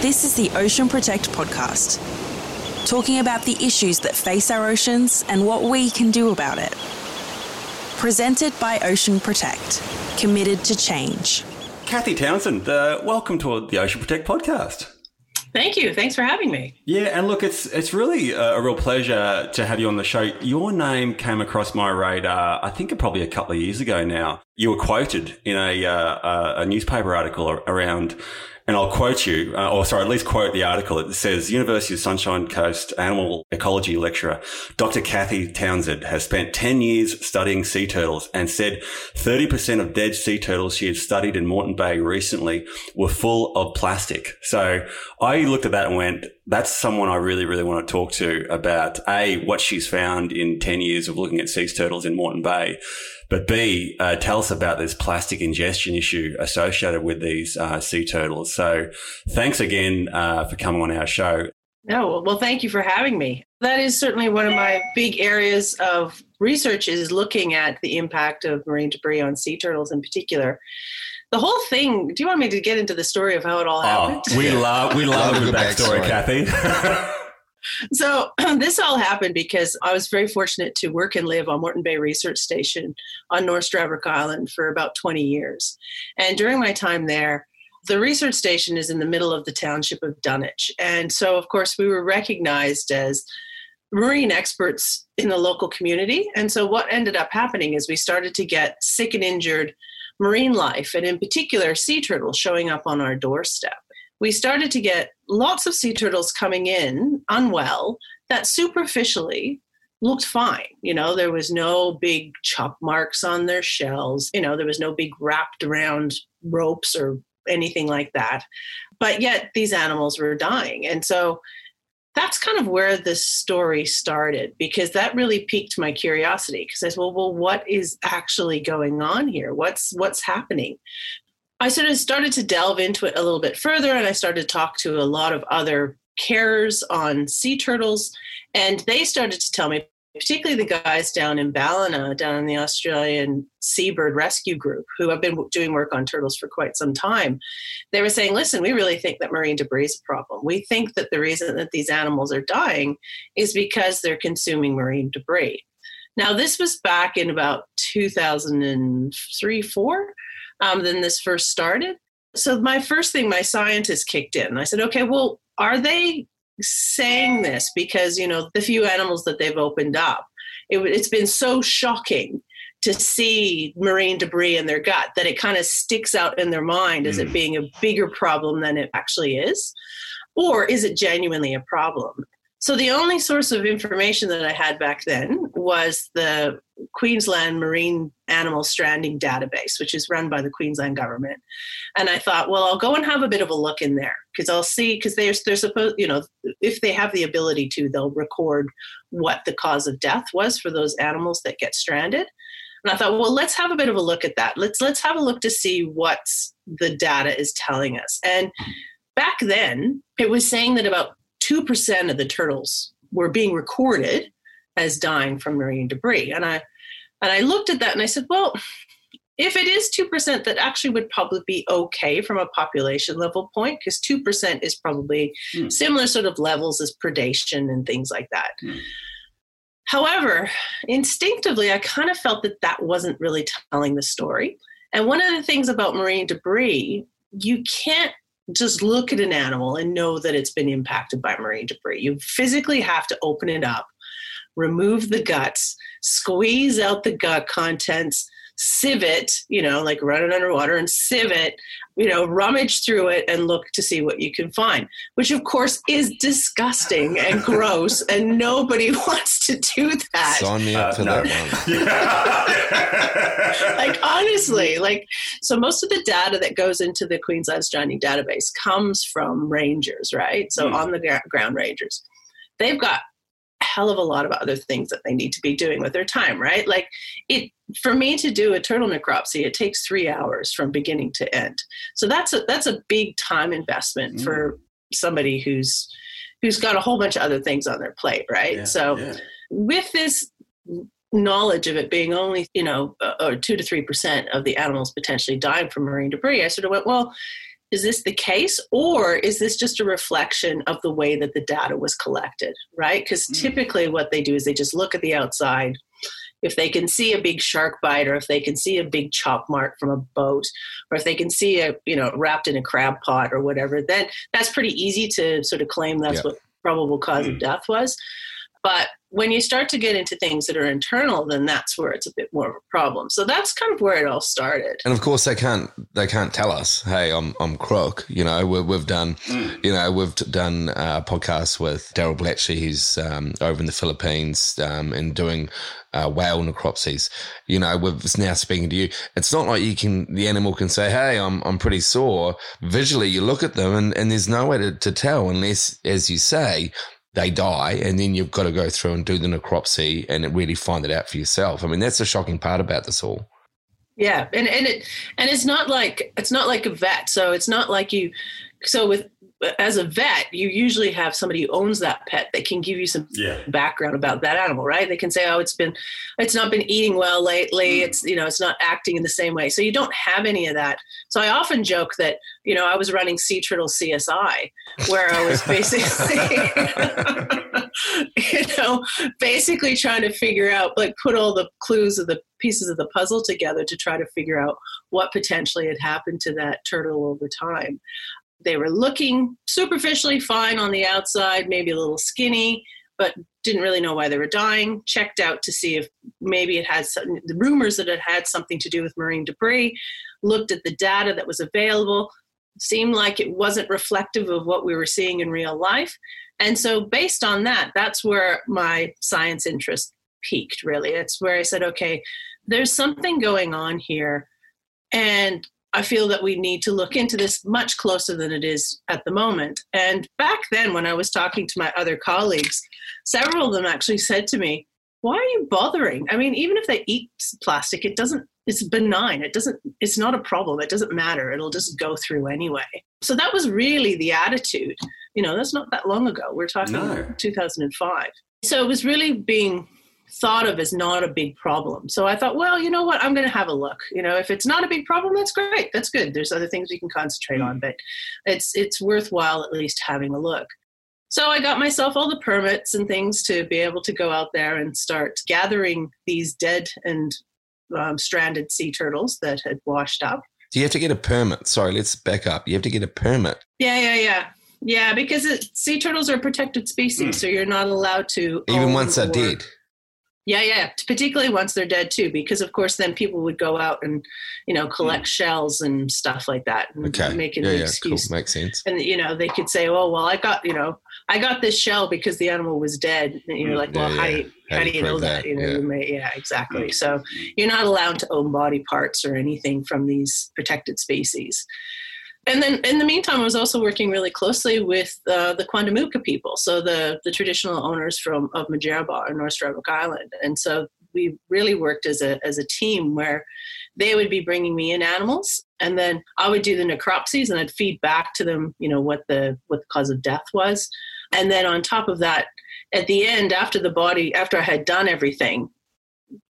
This is the Ocean Protect podcast, talking about the issues that face our oceans and what we can do about it. Presented by Ocean Protect, committed to change. Kathy Townsend, uh, welcome to the Ocean Protect podcast. Thank you. Thanks for having me. Yeah, and look, it's it's really a, a, real pleasure to have you on the show. Your name came across my radar, I think, probably a couple of years ago now. You were quoted in a uh, a newspaper article around and I'll quote you, uh, or sorry, at least quote the article. It says University of Sunshine Coast animal ecology lecturer Dr. Kathy Townsend has spent 10 years studying sea turtles and said 30% of dead sea turtles she had studied in Moreton Bay recently were full of plastic. So I looked at that and went, that's someone I really, really want to talk to about A, what she's found in 10 years of looking at sea turtles in Moreton Bay but B, uh, tell us about this plastic ingestion issue associated with these uh, sea turtles. So thanks again uh, for coming on our show. No, well, thank you for having me. That is certainly one of my big areas of research is looking at the impact of marine debris on sea turtles in particular. The whole thing. Do you want me to get into the story of how it all oh, happened? Oh, we love we love, love a backstory, backstory, Kathy. So this all happened because I was very fortunate to work and live on Moreton Bay Research Station on North Stradbroke Island for about 20 years. And during my time there, the research station is in the middle of the township of Dunwich. And so, of course, we were recognized as marine experts in the local community. And so, what ended up happening is we started to get sick and injured marine life, and in particular, sea turtles showing up on our doorstep we started to get lots of sea turtles coming in unwell that superficially looked fine. You know, there was no big chop marks on their shells. You know, there was no big wrapped around ropes or anything like that. But yet these animals were dying. And so that's kind of where this story started because that really piqued my curiosity because I said, well, well, what is actually going on here? What's what's happening? I sort of started to delve into it a little bit further and I started to talk to a lot of other carers on sea turtles. And they started to tell me, particularly the guys down in Ballina, down in the Australian Seabird Rescue Group, who have been doing work on turtles for quite some time, they were saying, listen, we really think that marine debris is a problem. We think that the reason that these animals are dying is because they're consuming marine debris. Now, this was back in about 2003, 4 um, then this first started. So my first thing, my scientist kicked in. I said, okay, well, are they saying this because you know the few animals that they've opened up? It, it's been so shocking to see marine debris in their gut that it kind of sticks out in their mind as mm. it being a bigger problem than it actually is, or is it genuinely a problem? So the only source of information that I had back then was the Queensland Marine Animal Stranding Database, which is run by the Queensland government. And I thought, well, I'll go and have a bit of a look in there because I'll see because they're they're supposed, you know, if they have the ability to, they'll record what the cause of death was for those animals that get stranded. And I thought, well, let's have a bit of a look at that. Let's let's have a look to see what the data is telling us. And back then, it was saying that about 2% of the turtles were being recorded as dying from marine debris. And I and I looked at that and I said, well, if it is 2%, that actually would probably be okay from a population level point, because 2% is probably mm. similar sort of levels as predation and things like that. Mm. However, instinctively, I kind of felt that that wasn't really telling the story And one of the things about marine debris, you can't just look at an animal and know that it's been impacted by marine debris. You physically have to open it up, remove the guts, squeeze out the gut contents, sieve it, you know, like run it underwater and sieve it, you know, rummage through it and look to see what you can find, which of course is disgusting and gross, and nobody wants to do that. Sign me up uh, for no. that one. like honestly, like so most of the data that goes into the Queensland Stranding database comes from rangers, right? So mm. on the ground rangers. They've got hell of a lot of other things that they need to be doing with their time, right? Like it for me to do a turtle necropsy, it takes three hours from beginning to end. So that's a that's a big time investment mm. for somebody who's who's got a whole bunch of other things on their plate, right? Yeah, so yeah. with this knowledge of it being only you know uh, or two to three percent of the animals potentially dying from marine debris, I sort of went well is this the case or is this just a reflection of the way that the data was collected right because mm. typically what they do is they just look at the outside if they can see a big shark bite or if they can see a big chop mark from a boat or if they can see a you know wrapped in a crab pot or whatever then that's pretty easy to sort of claim that's yeah. what probable cause mm. of death was but when you start to get into things that are internal, then that's where it's a bit more of a problem. So that's kind of where it all started. And of course, they can't they can't tell us, "Hey, I'm I'm crook." You know, we, have done, mm. you know, we've done a podcast with Darrell Blatchley, who's um, over in the Philippines um, and doing uh, whale necropsies. You know, with now speaking to you, it's not like you can the animal can say, "Hey, I'm I'm pretty sore." Visually, you look at them, and, and there's no way to, to tell unless, as you say, they die, and then you've got to go through and do the necropsy and really find it out for yourself. I mean, that's the shocking part about this all. Yeah, and and it and it's not like it's not like a vet. So it's not like you. So with as a vet, you usually have somebody who owns that pet that can give you some yeah. background about that animal, right? They can say, "Oh, it's been, it's not been eating well lately. Mm. It's you know, it's not acting in the same way." So you don't have any of that. So I often joke that you know I was running Sea Turtle CSI, where I was basically, you know, basically trying to figure out, like, put all the clues of the pieces of the puzzle together to try to figure out what potentially had happened to that turtle over time. They were looking superficially fine on the outside, maybe a little skinny, but didn't really know why they were dying. Checked out to see if maybe it had some, the rumors that it had something to do with marine debris. Looked at the data that was available. Seemed like it wasn't reflective of what we were seeing in real life. And so, based on that, that's where my science interest peaked, really. It's where I said, okay, there's something going on here. And I feel that we need to look into this much closer than it is at the moment. And back then, when I was talking to my other colleagues, several of them actually said to me, Why are you bothering? I mean, even if they eat plastic, it doesn't, it's benign. It doesn't, it's not a problem. It doesn't matter. It'll just go through anyway. So that was really the attitude. You know, that's not that long ago. We're talking no. 2005. So it was really being thought of as not a big problem. So I thought, well, you know what? I'm going to have a look. You know, if it's not a big problem, that's great. That's good. There's other things we can concentrate on, but it's it's worthwhile at least having a look. So I got myself all the permits and things to be able to go out there and start gathering these dead and um, stranded sea turtles that had washed up. Do you have to get a permit? Sorry, let's back up. You have to get a permit. Yeah, yeah, yeah. Yeah, because it, sea turtles are a protected species, mm. so you're not allowed to. Even once they're dead. Yeah, yeah. Particularly once they're dead too, because of course then people would go out and, you know, collect mm. shells and stuff like that and okay. make an yeah, excuse. Cool. Makes sense. And you know, they could say, "Oh, well, I got, you know, I got this shell because the animal was dead." And you're like, "Well, yeah, how, do you, how, how do you know that? that? You know, yeah. You may, yeah, exactly. Mm. So you're not allowed to own body parts or anything from these protected species and then in the meantime, I was also working really closely with uh, the Quandamooka people, so the, the traditional owners from of Minjerribah and North Stradbroke Island. And so we really worked as a, as a team where they would be bringing me in animals and then I would do the necropsies and I'd feed back to them, you know, what the, what the cause of death was. And then on top of that, at the end, after the body, after I had done everything,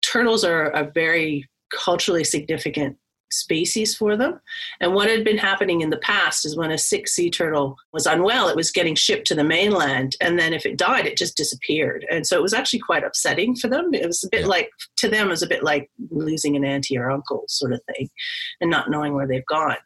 turtles are a very culturally significant species for them. And what had been happening in the past is when a sick sea turtle was unwell, it was getting shipped to the mainland. And then if it died, it just disappeared. And so it was actually quite upsetting for them. It was a bit yeah. like, to them, it was a bit like losing an auntie or uncle sort of thing and not knowing where they've gone.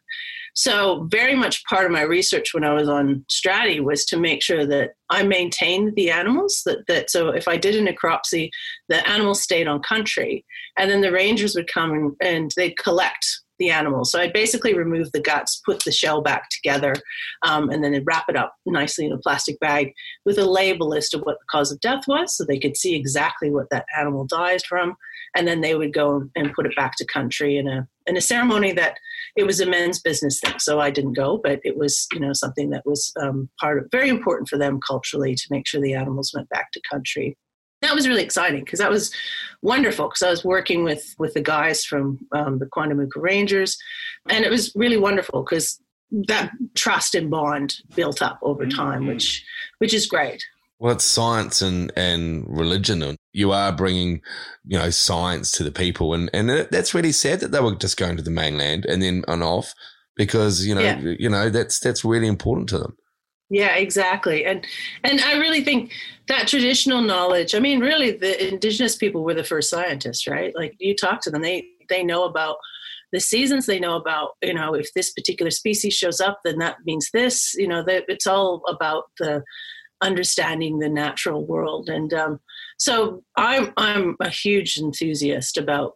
So, very much part of my research when I was on Straddie was to make sure that I maintained the animals. That, that so, if I did a necropsy, the animals stayed on country, and then the rangers would come and, and they'd collect the animals. So I'd basically remove the guts, put the shell back together, um, and then I'd wrap it up nicely in a plastic bag with a label list of what the cause of death was, so they could see exactly what that animal died from, and then they would go and put it back to country in a in a ceremony that it was a men's business thing. So I didn't go, but it was you know something that was um, part of very important for them culturally to make sure the animals went back to country that was really exciting because that was wonderful because I was working with with the guys from um, the Quandamooka Rangers, and it was really wonderful because that trust and bond built up over time, mm-hmm. which which is great. Well, it's science and, and religion, and you are bringing, you know, science to the people, and and that's really sad that they were just going to the mainland and then on off, because you know, yeah. you know that's that's really important to them. Yeah, exactly. And and I really think that traditional knowledge, I mean, really the indigenous people were the first scientists, right? Like you talk to them, they they know about the seasons, they know about, you know, if this particular species shows up, then that means this, you know, that it's all about the understanding the natural world. And um, so I'm I'm a huge enthusiast about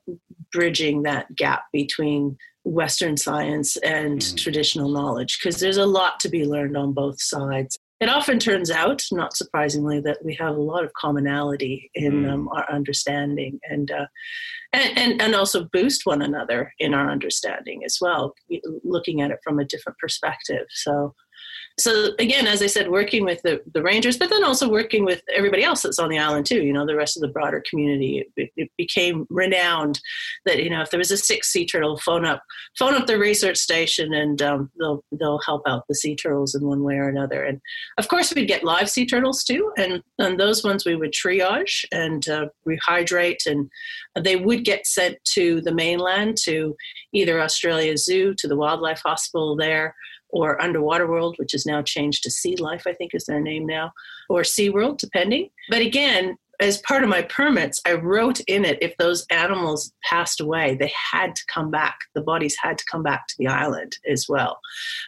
bridging that gap between Western science and mm. traditional knowledge because there's a lot to be learned on both sides. It often turns out, not surprisingly, that we have a lot of commonality in mm. um, our understanding and, uh, and, and and also boost one another in our understanding as well, looking at it from a different perspective. So so again, as I said, working with the, the rangers, but then also working with everybody else that's on the island too. You know, the rest of the broader community. It, it became renowned that you know if there was a sick sea turtle, phone up, phone up the research station, and um, they'll they'll help out the sea turtles in one way or another. And of course, we'd get live sea turtles too, and and those ones we would triage and uh, rehydrate, and they would get sent to the mainland to either Australia Zoo to the wildlife hospital there or Underwater World, which is now changed to Sea Life, I think is their name now, or SeaWorld, depending. But again, as part of my permits, I wrote in it if those animals passed away, they had to come back. The bodies had to come back to the island as well,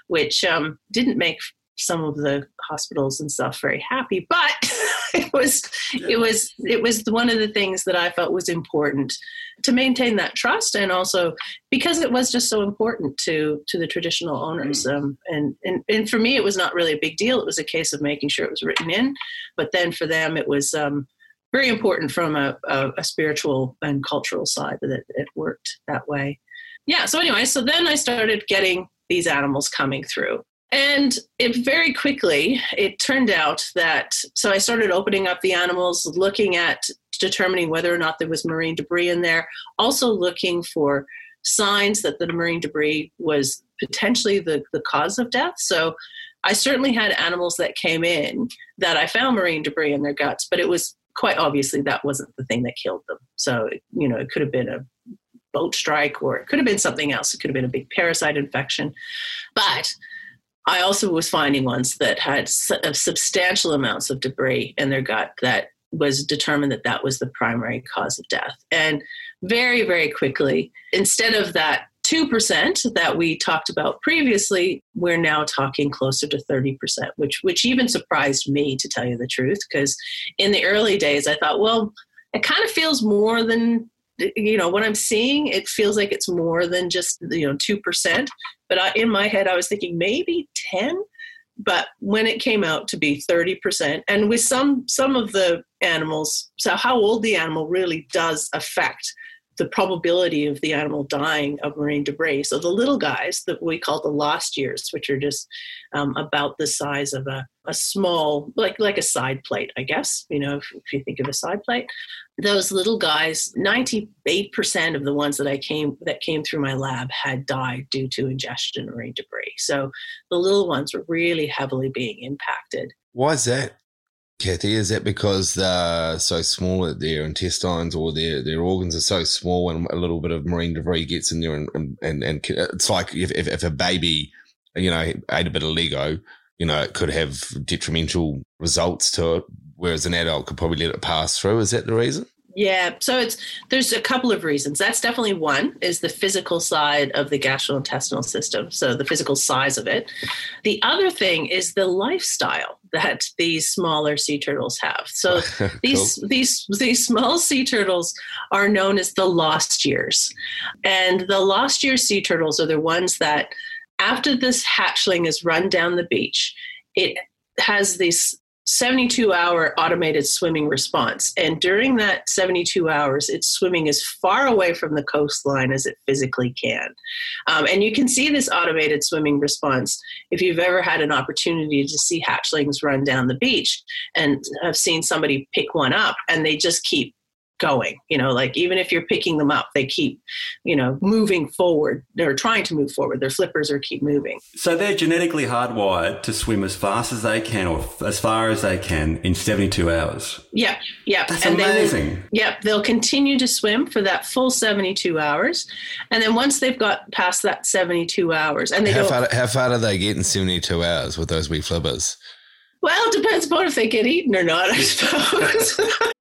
which um, didn't make some of the hospitals and stuff very happy. But it was it was it was one of the things that I felt was important to maintain that trust and also because it was just so important to to the traditional owners mm. um, and, and and for me it was not really a big deal. It was a case of making sure it was written in but then for them it was um, very important from a, a, a, spiritual and cultural side that it, it worked that way. Yeah so anyway so then i started getting these animals coming through and it very quickly it turned out that so I started opening up the animals, looking at determining whether or not there was marine debris in there, also looking for signs that the marine debris was potentially the, the cause of death. So I certainly had animals that came in that I found marine debris in their guts, but it was quite obviously that wasn't the thing that killed them. So, you know, it could have been a boat strike or it could have been something else. It could have been a big parasite infection. But I also was finding ones that had uh, substantial amounts of debris in their gut that was determined that that was the primary cause of death. And very, very quickly, instead of that 2% that we talked about previously, we're now talking closer to 30%, which, which even surprised me, to tell you the truth, because in the early days, I thought, well, it kind of feels more than you know what i'm seeing it feels like it's more than just you know 2% but I, in my head i was thinking maybe 10 but when it came out to be 30% and with some some of the animals so how old the animal really does affect the probability of the animal dying of marine debris. So the little guys that we call the lost years, which are just um, about the size of a, a small, like like a side plate, I guess. You know, if, if you think of a side plate, those little guys, ninety eight percent of the ones that I came that came through my lab had died due to ingestion of marine debris. So the little ones were really heavily being impacted. Why is that? Kathy? Is that because they're so small that their intestines or their, their organs are so small and a little bit of marine debris gets in there and, and, and, it's like if, if, if a baby, you know, ate a bit of Lego, you know, it could have detrimental results to it, whereas an adult could probably let it pass through. Is that the reason? Yeah, so it's there's a couple of reasons. That's definitely one is the physical side of the gastrointestinal system, so the physical size of it. The other thing is the lifestyle that these smaller sea turtles have. So cool. these these these small sea turtles are known as the lost years. And the lost year sea turtles are the ones that after this hatchling is run down the beach, it has this 72 hour automated swimming response. And during that 72 hours, it's swimming as far away from the coastline as it physically can. Um, and you can see this automated swimming response if you've ever had an opportunity to see hatchlings run down the beach and have seen somebody pick one up and they just keep going you know like even if you're picking them up they keep you know moving forward. They're trying to move forward. Their flippers are keep moving. So they're genetically hardwired to swim as fast as they can or as far as they can in 72 hours. Yeah yeah that's and amazing. Will, yeah they'll continue to swim for that full 72 hours. And then once they've got past that 72 hours and they how, far, how far do they get in 72 hours with those wee flippers? Well, it depends upon if they get eaten or not, I suppose.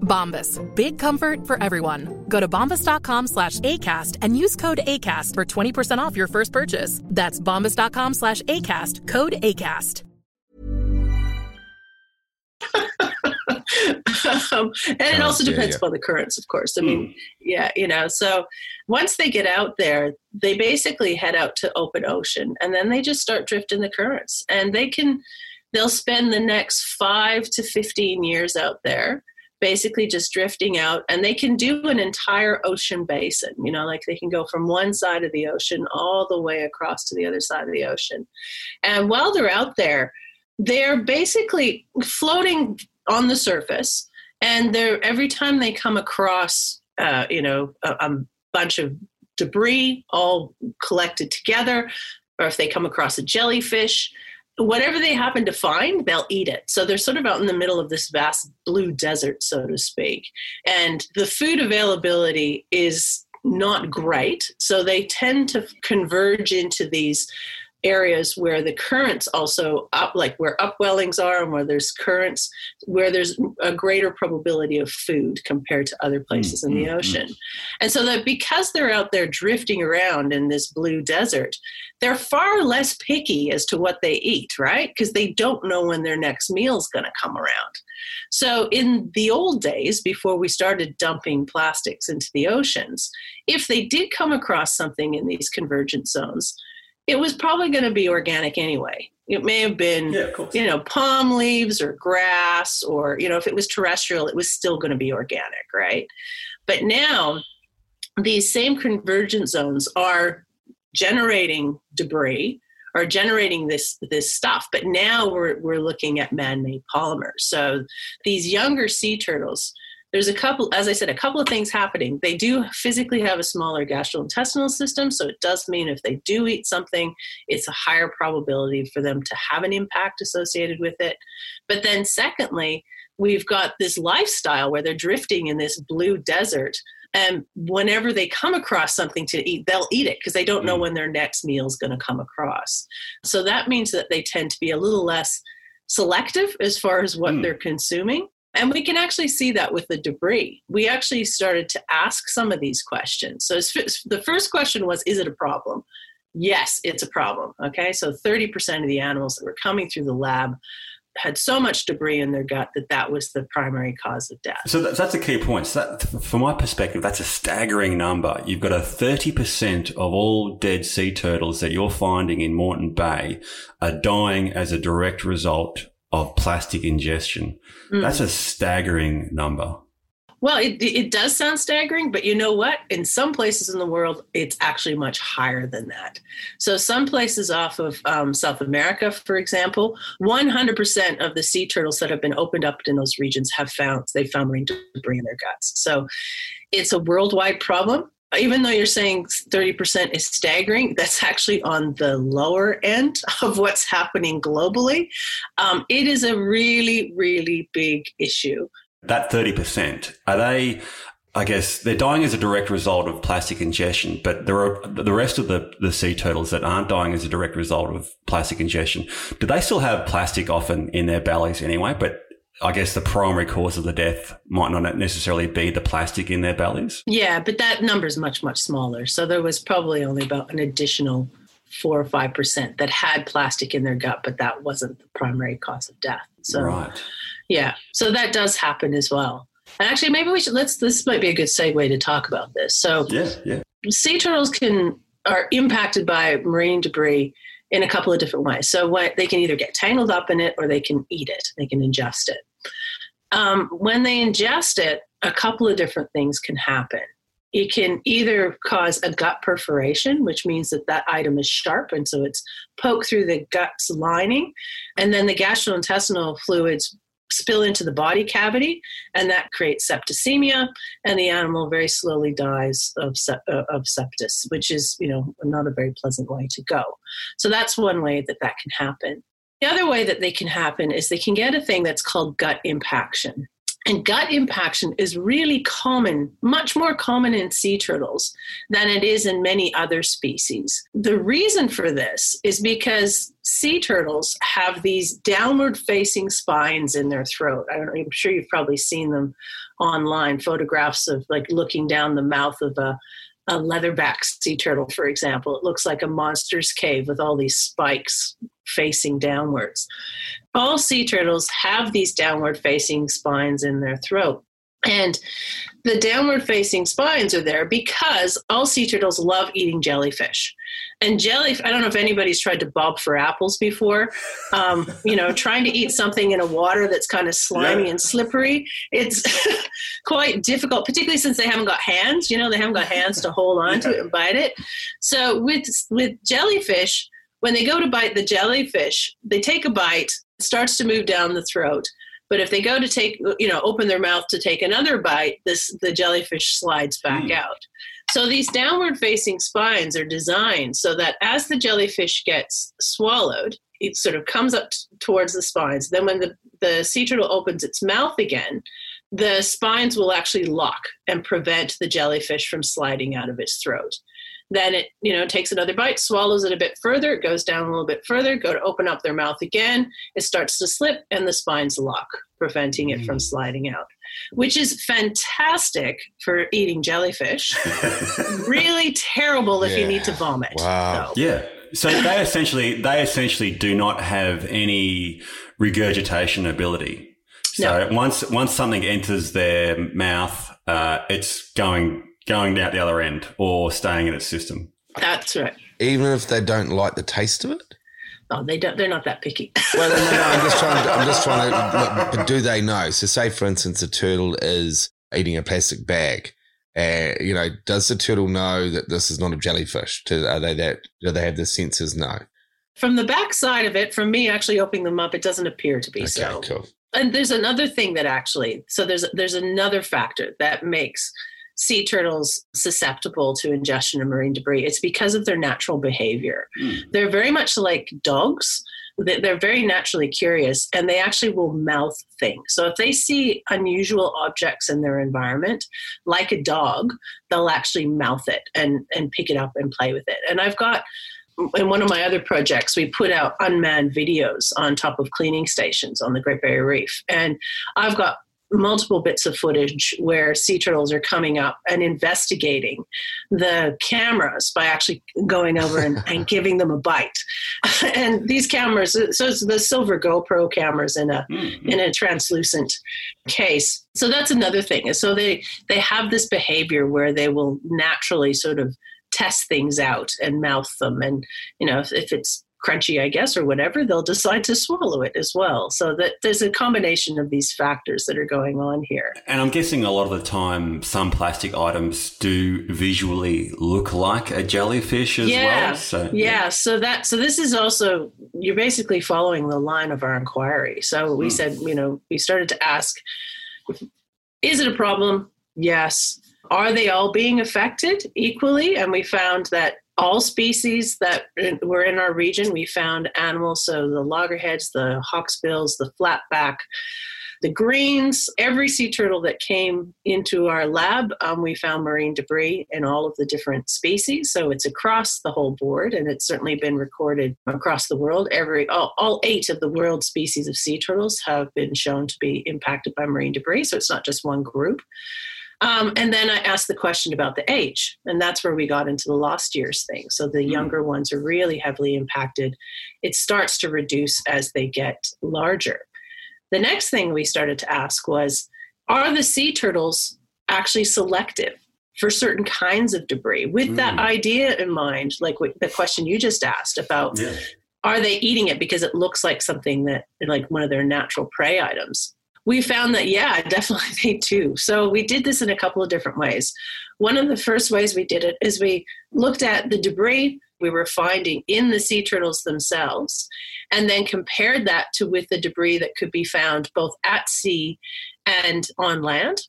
Bombas. Big comfort for everyone. Go to bombas.com slash ACAST and use code ACAST for 20% off your first purchase. That's bombas.com slash ACAST. Code ACAST. um, and it also depends yeah, yeah. upon the currents, of course. I mean, mm. yeah, you know, so once they get out there, they basically head out to open ocean and then they just start drifting the currents. And they can, they'll spend the next five to 15 years out there basically just drifting out and they can do an entire ocean basin you know like they can go from one side of the ocean all the way across to the other side of the ocean. And while they're out there they're basically floating on the surface and they're every time they come across uh, you know a, a bunch of debris all collected together or if they come across a jellyfish whatever they happen to find, they'll eat it. So they're sort of out in the middle of this vast blue desert, so to speak. And the food availability is not great. So they tend to converge into these areas where the currents also up like where upwellings are and where there's currents where there's a greater probability of food compared to other places mm-hmm. in the mm, mm, ocean. And so that because they're out there drifting around in this blue desert they're far less picky as to what they eat right? Because they don't know when their next meal is going to come around. So in the old days before we started dumping plastics into the oceans if they did come across something in these convergent zones it was probably going to be organic anyway. It may have been, yeah, you know, palm leaves or grass, or, you know, if it was terrestrial, it was still going to be organic, right? But now, these same convergent zones are generating debris, are generating this this stuff. But now we're we're looking at man-made polymers. So these younger sea turtles there's a couple, as I said, a couple of things happening. They do physically have a smaller gastrointestinal system, so it does mean if they do eat something, it's a higher probability for them to have an impact associated with it. But then, secondly, we've got this lifestyle where they're drifting in this blue desert. And whenever they come across something to eat, they'll eat it because they don't know when their next meal is going to come across. So that means that they tend to be a little less selective as far as what mm. they're consuming. And we can actually see that with the debris. We actually started to ask some of these questions. So the first question was Is it a problem? Yes, it's a problem. Okay, so 30% of the animals that were coming through the lab had so much debris in their gut that that was the primary cause of death. So that's a key point. So that, from my perspective, that's a staggering number. You've got a 30% of all dead sea turtles that you're finding in Moreton Bay are dying as a direct result of plastic ingestion. Mm. That's a staggering number. Well, it, it does sound staggering, but you know what? In some places in the world, it's actually much higher than that. So, some places off of um, South America, for example, 100% of the sea turtles that have been opened up in those regions have found they found marine debris in their guts. So, it's a worldwide problem. Even though you're saying 30% is staggering, that's actually on the lower end of what's happening globally. Um, it is a really, really big issue that 30%, are they, I guess they're dying as a direct result of plastic ingestion, but there are the rest of the, the sea turtles that aren't dying as a direct result of plastic ingestion. Do they still have plastic often in their bellies anyway? But I guess the primary cause of the death might not necessarily be the plastic in their bellies. Yeah, but that number is much, much smaller. So there was probably only about an additional four or five percent that had plastic in their gut, but that wasn't the primary cause of death. So right. Yeah. So that does happen as well. And actually, maybe we should let's. This might be a good segue to talk about this. So, yeah, yeah. Sea turtles can are impacted by marine debris in a couple of different ways. So, what they can either get tangled up in it or they can eat it. They can ingest it. Um, when they ingest it, a couple of different things can happen. It can either cause a gut perforation, which means that that item is sharp, and so it's poked through the gut's lining, and then the gastrointestinal fluids spill into the body cavity, and that creates septicemia, and the animal very slowly dies of, uh, of sepsis, which is, you know, not a very pleasant way to go. So that's one way that that can happen. The other way that they can happen is they can get a thing that's called gut impaction. And gut impaction is really common, much more common in sea turtles than it is in many other species. The reason for this is because sea turtles have these downward facing spines in their throat. I am sure you've probably seen them online, photographs of like looking down the mouth of a, a leatherback sea turtle, for example. It looks like a monster's cave with all these spikes facing downwards. All sea turtles have these downward facing spines in their throat. And the downward facing spines are there because all sea turtles love eating jellyfish. And jelly, I don't know if anybody's tried to bob for apples before. Um, you know, trying to eat something in a water that's kind of slimy yeah. and slippery. It's quite difficult, particularly since they haven't got hands. You know, they haven't got hands to hold on yeah. to it and bite it. So with with jellyfish, when they go to bite the jellyfish, they take a bite, starts to move down the throat. But if they go to take, you know, open their mouth to take another bite, this the jellyfish slides back mm. out. So these downward facing spines are designed so that as the jellyfish gets swallowed, it sort of comes up t- towards the spines. Then when the, the sea turtle opens its mouth again, the spines will actually lock and prevent the jellyfish from sliding out of its throat. Then it, you know, takes another bite, swallows it a bit further, it goes down a little bit further, go to open up their mouth again, it starts to slip and the spines lock, preventing it from mm. sliding out. Which is fantastic for eating jellyfish. really terrible if yeah. you need to vomit. Wow. Though. Yeah. So they essentially they essentially do not have any regurgitation ability. So no. once once something enters their mouth, uh, it's going going out the other end or staying in its system. That's right. Even if they don't like the taste of it. Oh, they don't. They're not that picky. well, no, no, no, I'm just trying. To, I'm just trying to. But do they know? So, say for instance, a turtle is eating a plastic bag. Uh, you know, does the turtle know that this is not a jellyfish? Do, are they that? Do they have the senses? No. From the back side of it, from me actually opening them up, it doesn't appear to be okay, so. Cool. And there's another thing that actually, so there's there's another factor that makes sea turtles susceptible to ingestion of marine debris. It's because of their natural behavior. Mm. They're very much like dogs. They're very naturally curious and they actually will mouth things. So if they see unusual objects in their environment, like a dog, they'll actually mouth it and, and pick it up and play with it. And I've got in one of my other projects, we put out unmanned videos on top of cleaning stations on the Great Barrier Reef. And I've got multiple bits of footage where sea turtles are coming up and investigating the cameras by actually going over and, and giving them a bite. and these cameras, so it's the silver GoPro cameras in a mm-hmm. in a translucent case. So that's another thing. So they they have this behavior where they will naturally sort of test things out and mouth them and you know if, if it's crunchy i guess or whatever they'll decide to swallow it as well so that there's a combination of these factors that are going on here and i'm guessing a lot of the time some plastic items do visually look like a jellyfish as yeah. well so yeah. yeah so that so this is also you're basically following the line of our inquiry so we hmm. said you know we started to ask is it a problem yes are they all being affected equally? And we found that all species that were in our region, we found animals, so the loggerheads, the hawksbills, the flatback, the greens, every sea turtle that came into our lab, um, we found marine debris in all of the different species. So it's across the whole board, and it's certainly been recorded across the world. Every all, all eight of the world species of sea turtles have been shown to be impacted by marine debris. So it's not just one group. Um, and then I asked the question about the age, and that's where we got into the lost years thing. So the mm. younger ones are really heavily impacted. It starts to reduce as they get larger. The next thing we started to ask was Are the sea turtles actually selective for certain kinds of debris? With mm. that idea in mind, like the question you just asked about. Yeah. Are they eating it because it looks like something that, like one of their natural prey items? We found that yeah definitely they do. So we did this in a couple of different ways. One of the first ways we did it is we looked at the debris we were finding in the sea turtles themselves and then compared that to with the debris that could be found both at sea and on land.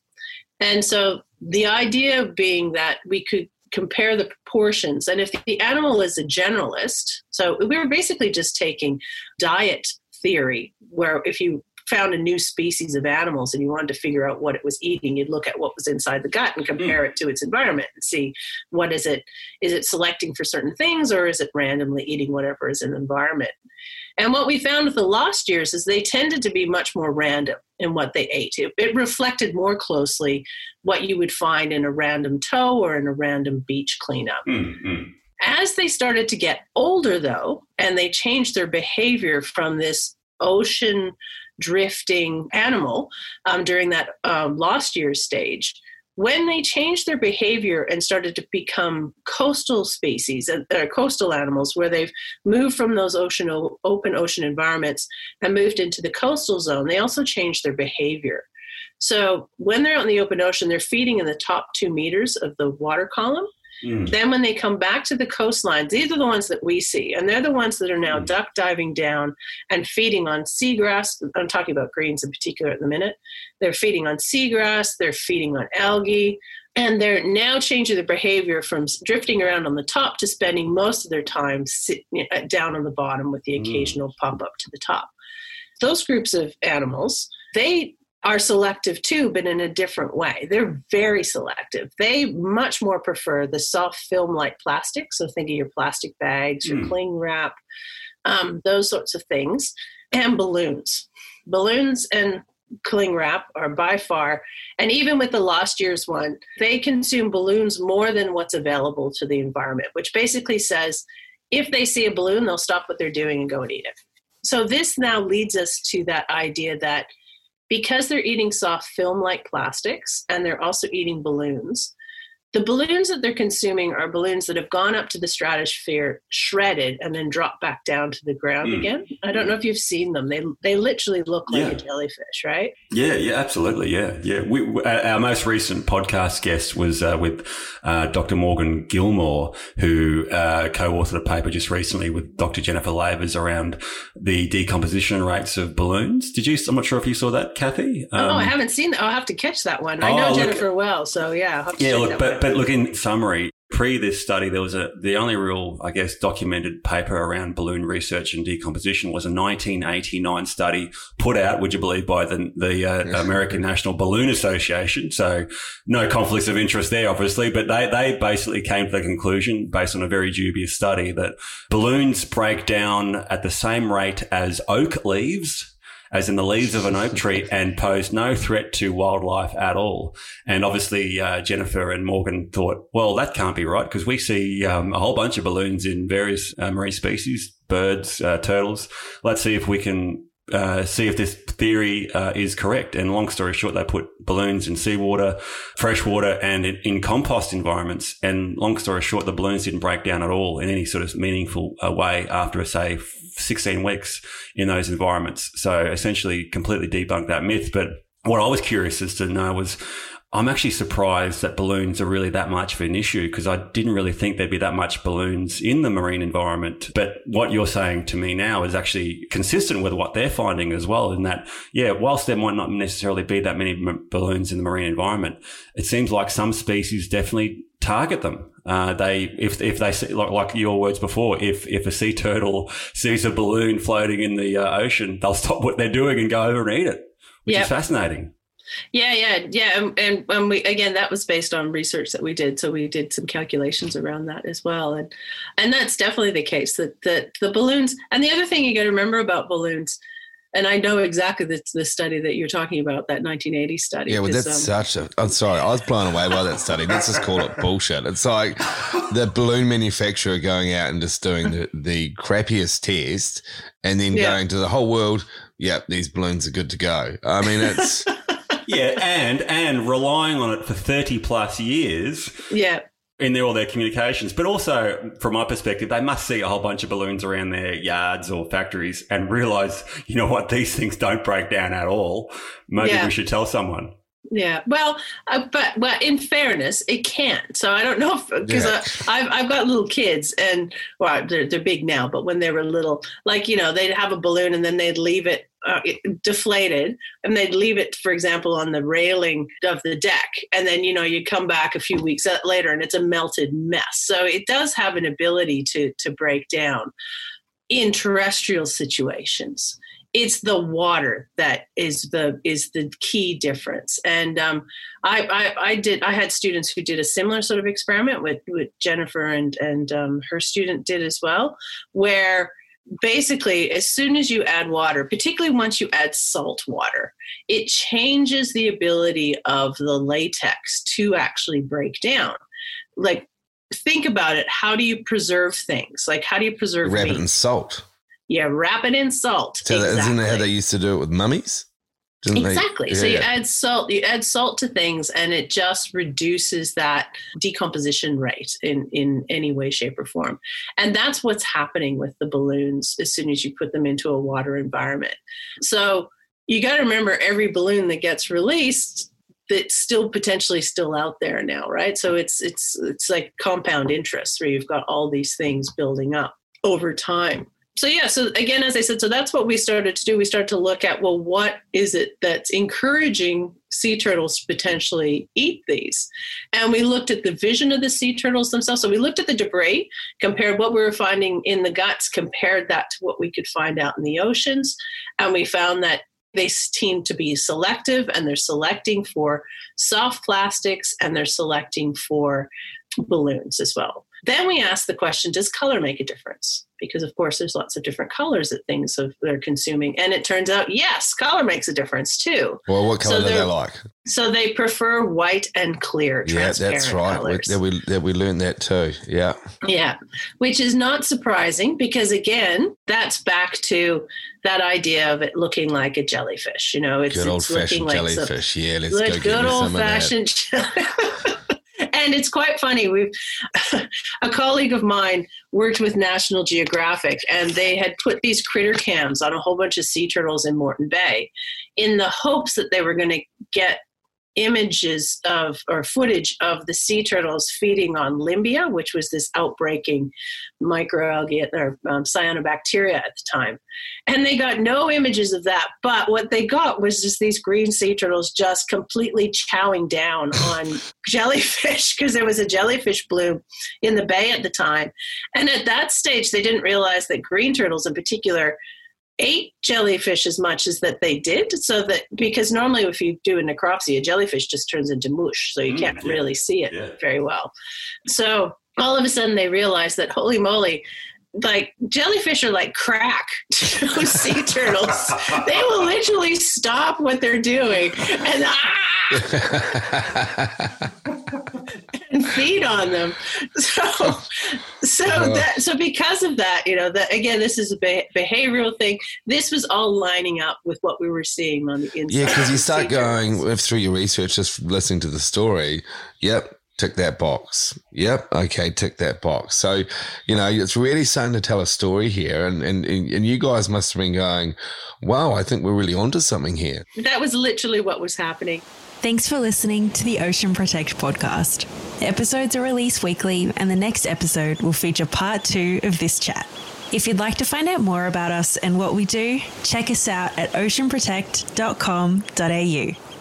And so the idea being that we could compare the proportions and if the animal is a generalist so we were basically just taking diet theory where if you found a new species of animals and you wanted to figure out what it was eating, you'd look at what was inside the gut and compare mm. it to its environment and see what is it is it selecting for certain things or is it randomly eating whatever is in the environment. And what we found with the lost years is they tended to be much more random in what they ate. It, it reflected more closely what you would find in a random tow or in a random beach cleanup. Mm-hmm. As they started to get older, though, and they changed their behavior from this ocean drifting animal um, during that um, lost years stage when they changed their behavior and started to become coastal species and uh, coastal animals where they've moved from those ocean open ocean environments and moved into the coastal zone they also changed their behavior. So when they're out in the open ocean they're feeding in the top two meters of the water column Mm. Then when they come back to the coastlines, these are the ones that we see, and they're the ones that are now mm. duck diving down and feeding on seagrass. I'm talking about greens in particular at the minute. They're feeding on seagrass, they're feeding on algae, and they're now changing their behavior from drifting around on the top to spending most of their time sit, down on the bottom with the mm. occasional mm. pump up to the top. Those groups of animals, they are selective too, but in a different way. They're very selective. They much more prefer the soft film like plastic. So think of your plastic bags, your mm. cling wrap, um, those sorts of things, and balloons. Balloons and cling wrap are by far, and even with the last year's one, they consume balloons more than what's available to the environment, which basically says if they see a balloon, they'll stop what they're doing and go and eat it. So this now leads us to that idea that because they're eating soft film like plastics and they're also eating balloons, the balloons that they're consuming are balloons that have gone up to the stratosphere, shredded, and then dropped back down to the ground Mm. again. I don't know if you've seen them. They they literally look like Yeah. a jellyfish, right? Yeah, yeah, absolutely. Yeah, yeah. We, we, our most recent podcast guest was uh, with uh, Dr. Morgan Gilmour, who uh, co-authored a paper just recently with Dr. Jennifer Lavers around the decomposition rates of balloons. Did you? I'm not sure if you saw that, Kathy. oh, I Um, haven't seen that. I'll have to catch that one. I Oh, know look- Jennifer well, so yeah. I'll have to Yeah, look, that but one but look in summary. Pre this study, there was a the only real, I guess, documented paper around balloon research and decomposition was a 1989 study put out, would you believe, by the the uh, American National Balloon Association. So no conflicts of interest there, obviously, but they they basically came to the conclusion, based on a very dubious study, that balloons break down at the same rate as oak leaves as in the leaves of an oak tree and pose no threat to wildlife at all. And obviously, uh, Jennifer and Morgan thought, well, that can't be right because we see um, a whole bunch of balloons in various uh, marine species, birds, uh, turtles. Let's see if we can uh, see if this theory uh, is correct. And long story short, they put balloons in seawater, freshwater, and in, in compost environments. And long story short, the balloons didn't break down at all in any sort of meaningful uh, way after, say, 16 weeks in those environments. So essentially, completely debunked that myth. But what I was curious as to know was. I'm actually surprised that balloons are really that much of an issue because I didn't really think there'd be that much balloons in the marine environment. But what you're saying to me now is actually consistent with what they're finding as well. In that, yeah, whilst there might not necessarily be that many m- balloons in the marine environment, it seems like some species definitely target them. Uh, they, if, if they see, like, like your words before, if, if a sea turtle sees a balloon floating in the uh, ocean, they'll stop what they're doing and go over and eat it, which Yep. is fascinating. Yeah, yeah, yeah. And, and and we again that was based on research that we did. So we did some calculations around that as well. And and that's definitely the case that that the balloons and the other thing you got to remember about balloons, and I know exactly the, the study that you're talking about, that 1980 study. Yeah, well, that's um, such a. I'm sorry, I was blown away by that study. Let's just call it bullshit. It's like the balloon manufacturer going out and just doing the, the crappiest test and then Yeah. going to the whole world, yep, these balloons are good to go. I mean, it's. Yeah, and and relying on it for thirty plus years yeah. in their, all their communications, but also from my perspective, they must see a whole bunch of balloons around their yards or factories and realize, you know what, these things don't break down at all. Maybe Yeah. we should tell someone. Yeah, well, uh, but well, in fairness, it can't. So I don't know because Yeah. I've I've got little kids and well, they're they're big now, but when they were little, like you know, they'd have a balloon and then they'd leave it uh, deflated, and they'd leave it, for example, on the railing of the deck, and then you know you come back a few weeks later and it's a melted mess. So it does have an ability to to break down in terrestrial situations it's the water that is the is the key difference and um, I, I i did i had students who did a similar sort of experiment with with jennifer and and um, her student did as well where basically as soon as you add water particularly once you add salt water it changes the ability of the latex to actually break down like think about it how do you preserve things like how do you preserve Wrap meat? it in salt. yeah wrap it in salt So that, isn't that how they used to do it with mummies? Exactly. So you Yeah. add salt, you add salt to things and it just reduces that decomposition rate in, in any way, shape, or form. And that's what's happening with the balloons as soon as you put them into a water environment. So you got to remember every balloon that gets released that's still potentially still out there now, right? So it's it's it's like compound interest where you've got all these things building up over time so yeah so again as i said so that's what we started to do. We started to look at well what is it that's encouraging sea turtles to potentially eat these? And we looked at the vision of the sea turtles themselves. So we looked at the debris compared what we were finding in the guts compared that to what we could find out in the oceans. And we found that they seem to be selective and they're selecting for soft plastics and they're selecting for balloons as well then we ask the question does color make a difference because of course there's lots of different colors that things of they're consuming and it turns out yes color makes a difference too Well, what So color do they like? so they prefer white and clear Yeah, that's right. We, that we that we learned that too. Yeah. Yeah, which is not surprising because again, that's back to that idea of it looking like a jellyfish. You know, it's Good old it's looking fashioned like some- jellyfish. yeah, let's good, go get good old some of fashioned. and it's quite funny. We've a colleague of mine worked with National Geographic, and they had put these critter cams on a whole bunch of sea turtles in Moreton Bay, in the hopes that they were going to get images of or footage of the sea turtles feeding on Lyngbya, which was this outbreaking microalgae or um, cyanobacteria at the time. And they got no images of that, but what they got was just these green sea turtles just completely chowing down on jellyfish because there was a jellyfish bloom in the bay at the time. And at that stage, they didn't realize that green turtles in particular ate jellyfish as much as that they did so that because normally if you do a necropsy a jellyfish just turns into mush so you mm, can't yeah. really see it yeah. very well so all of a sudden they realized that holy moly like jellyfish are like crack to sea turtles. they will literally stop what they're doing and ah! feed on them. So, so uh, that so because of that, you know, that again, this is a behavioral thing. This was all lining up with what we were seeing on the inside. Yeah, because you start going through your research, just listening to the story. Yep, tick that box. Yep. Okay. Tick that box. So, you know, it's really starting to tell a story here. And, and, and you guys must have been going, wow, I think we're really onto something here. That was literally what was happening. Thanks for listening to the Ocean Protect podcast. Episodes are released weekly, and the next episode will feature part two of this chat. If you'd like to find out more about us and what we do, check us out at oceanprotect.com.au.